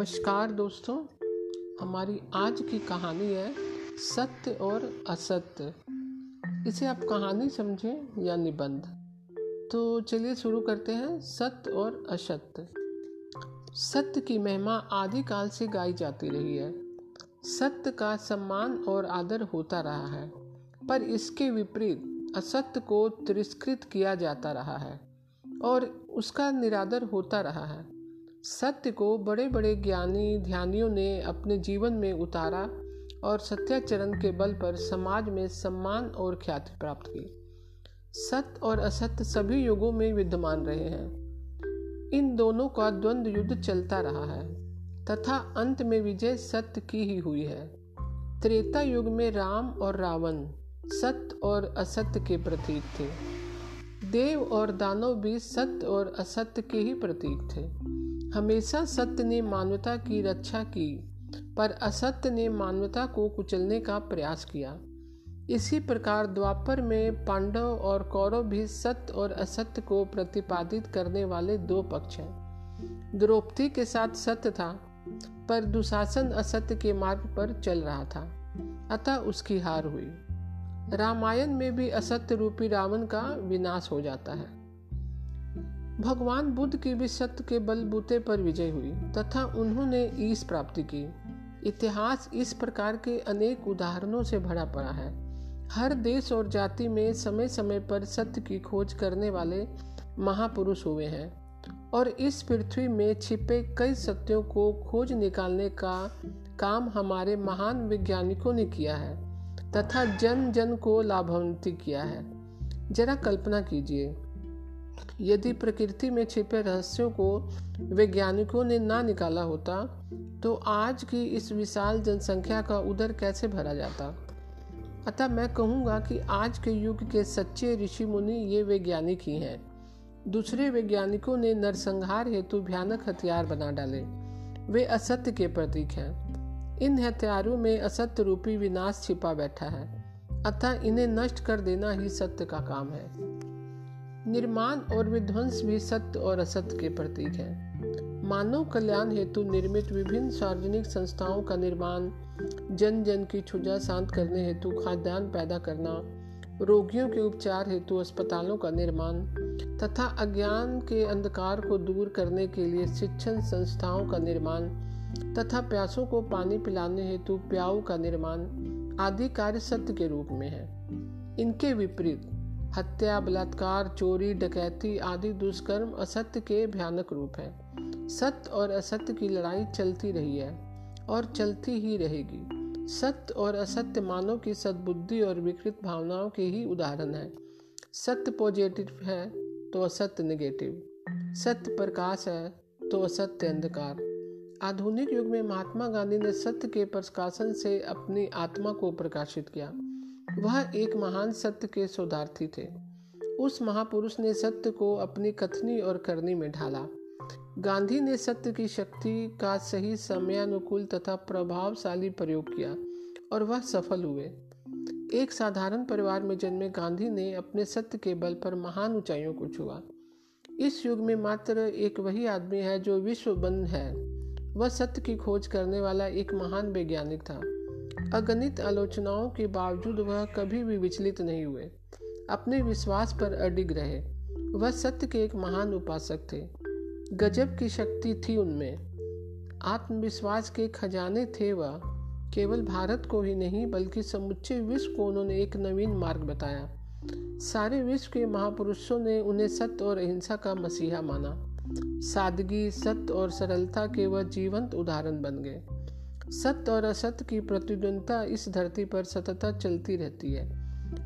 नमस्कार दोस्तों। हमारी आज की कहानी है सत्य और असत्य। इसे आप कहानी समझें या निबंध। तो चलिए शुरू करते हैं सत्य और असत्य। सत्य की महिमा आदिकाल से गाई जाती रही है। सत्य का सम्मान और आदर होता रहा है, पर इसके विपरीत असत्य को तिरस्कृत किया जाता रहा है और उसका निरादर होता रहा है। सत्य को बड़े बड़े ज्ञानी, ध्यानियों ने अपने जीवन में उतारा और सत्याचरण के बल पर समाज में सम्मान और ख्याति प्राप्त की। सत्य और असत्य सभी युगों में विद्यमान रहे हैं। इन दोनों का द्वंद्व युद्ध चलता रहा है, तथा अंत में विजय सत्य की ही हुई है। त्रेता युग में राम और रावण सत्य और असत्य के प्रतीक थे। देव और दानव भी सत्य और असत्य के ही प्रतीक थे। हमेशा सत्य ने मानवता की रक्षा की, पर असत्य ने मानवता को कुचलने का प्रयास किया। इसी प्रकार द्वापर में पांडव और कौरव भी सत्य और असत्य को प्रतिपादित करने वाले दो पक्ष हैं। द्रौपदी के साथ सत्य था, पर दुशासन असत्य के मार्ग पर चल रहा था, अतः उसकी हार हुई। रामायण में भी असत्य रूपी रावण का विनाश हो जाता है। भगवान बुद्ध की भी सत्य के बलबूते पर विजय हुई, तथा उन्होंने ईस प्राप्ति की। इतिहास इस प्रकार के अनेक उदाहरणों से भरा पड़ा है। हर देश और जाति में समय समय पर सत्य की खोज करने वाले महापुरुष हुए हैं, और इस पृथ्वी में छिपे कई सत्यों को खोज निकालने का काम हमारे महान वैज्ञानिकों ने किया है, तथा जन जन को लाभान्वित किया है। जरा कल्पना कीजिए यदि प्रकृति में छिपे रहस्यों को वैज्ञानिकों ने ना निकाला होता तो आज की इस विशाल जनसंख्या का उदर कैसे भरा जाता? अतः मैं कहूँगा कि आज के युग के सच्चे ऋषि मुनि ये वैज्ञानिक ही हैं। दूसरे वैज्ञानिकों ने नरसंहार हेतु भयानक हथियार बना डाले। वे असत्य के प्रतीक हैं। इन हथियारों में असत्य रूपी विनाश छिपा बैठा है। अतः इन्हें नष्ट कर देना ही सत्य का काम है। निर्माण और विध्वंस भी सत्य और असत्य के प्रतीक हैं। मानव कल्याण हेतु निर्मित विभिन्न सार्वजनिक संस्थाओं का निर्माण जन जन की छुजा शांत करने हेतु खाद्यान्न पैदा करना, रोगियों के उपचार हेतु अस्पतालों का निर्माण, तथा अज्ञान के अंधकार को दूर करने के लिए शिक्षण संस्थाओं का निर्माण, तथा प्यासों को पानी पिलाने हेतु प्याऊ का निर्माण आदि कार्य सत्य के रूप में है। इनके विपरीत हत्या, बलात्कार, चोरी, डकैती आदि दुष्कर्म असत्य के भयानक रूप हैं। सत्य और असत्य की लड़ाई चलती रही है और चलती ही रहेगी। सत्य और असत्य मानव की सद्बुद्धि और विकृत भावनाओं के ही उदाहरण है। सत्य पॉजिटिव है तो असत्य नेगेटिव। सत्य प्रकाश है तो असत्य अंधकार। आधुनिक युग में महात्मा गांधी ने सत्य के प्रकाशन से अपनी आत्मा को प्रकाशित किया। वह एक महान सत्य के शोधार्थी थे। उस महापुरुष ने सत्य को अपनी कथनी और करनी में ढाला। गांधी ने सत्य की शक्ति का सही समयानुकूल तथा प्रभावशाली प्रयोग किया और वह सफल हुए। एक साधारण परिवार में जन्मे गांधी ने अपने सत्य के बल पर महान ऊंचाइयों को छुआ। इस युग में मात्र एक वही आदमी है जो विश्व बंद है। वह सत्य की खोज करने वाला एक महान वैज्ञानिक था। अगणित आलोचनाओं के बावजूद वह कभी भी विचलित नहीं हुए। अपने विश्वास पर अडिग रहे। वह सत्य के एक महान उपासक थे। गजब की शक्ति थी उनमें। आत्मविश्वास के खजाने थे वह। केवल भारत को ही नहीं, बल्कि समुच्चे विश्व को उन्होंने एक नवीन मार्ग बताया। सारे विश्व के महापुरुषों ने उन्हें सत्य और अहिंसा का मसीहा माना। सादगी, सत्य और सरलता के वह जीवंत उदाहरण बन गए। सत्य और असत्य की प्रतिद्वंदता इस धरती पर सतत चलती रहती है।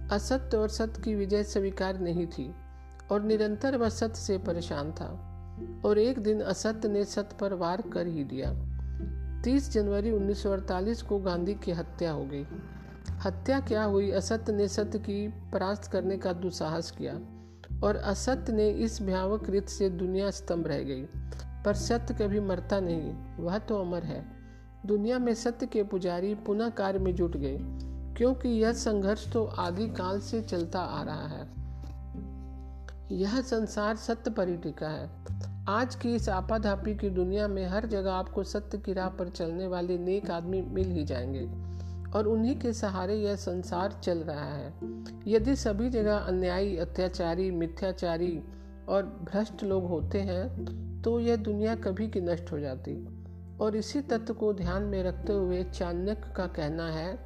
असत्य और सत्य की विजय स्वीकार नहीं थी और निरंतर वह सत्य से परेशान था और एक दिन असत्य ने सत्य पर वार कर ही दिया। 30 जनवरी 1948 को गांधी की हत्या हो गई। हत्या क्या हुई? असत्य ने सत्य की परास्त करने का दुसाहस किया और असत्य ने इस भयावक रित से दुनिया स्तंभ रह गई। पर सत्य कभी मरता नहीं, वह तो अमर है। दुनिया में सत्य के पुजारी पुनः कार्य में जुट गए, क्योंकि यह संघर्ष तो आदि काल से चलता आ रहा है। यह संसार सत्य पर ही टिका है। आज की इस आपाधापी की दुनिया में हर जगह आपको सत्य की राह पर चलने वाले नेक आदमी मिल ही जाएँगे, और उन्हीं के सहारे यह संसार चल रहा है। यदि सभी जगह अन्यायी, अत्याचारी, मिथ्याचारी और भ्रष्ट लोग होते हैं तो यह दुनिया कभी की नष्ट हो जाती। और इसी तत्व को ध्यान में रखते हुए चाणक्य का कहना है,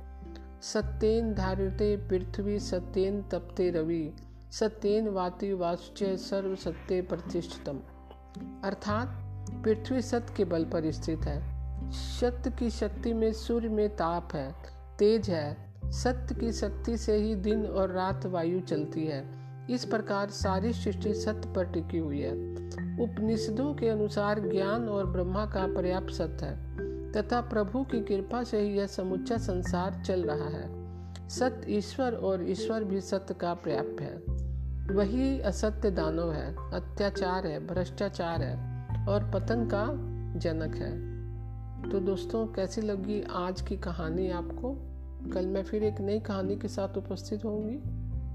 सत्येन धारिते पृथ्वी, सत्येन तपते रवि, सत्येन वाति वासुच सर्व सत्य प्रतिष्ठितम। अर्थात, पृथ्वी सत्य के बल पर स्थित है। सत्य की शक्ति में सूर्य में ताप है, तेज है। सत्य की शक्ति से ही दिन और रात वायु चलती है। इस प्रकार सारी सृष्टि सत्य पर टिकी हुई है। उपनिषदों के अनुसार ज्ञान और ब्रह्मा का पर्याप्त सत्य है, तथा प्रभु की कृपा से ही यह समुच्चा संसार चल रहा है। सत्य ईश्वर और ईश्वर भी सत्य का पर्याप्त है। वही असत्य दानव है, अत्याचार है, भ्रष्टाचार है और पतन का जनक है। तो दोस्तों, कैसी लगी आज की कहानी आपको? कल मैं फिर एक नई कहानी के साथ उपस्थित होंगी।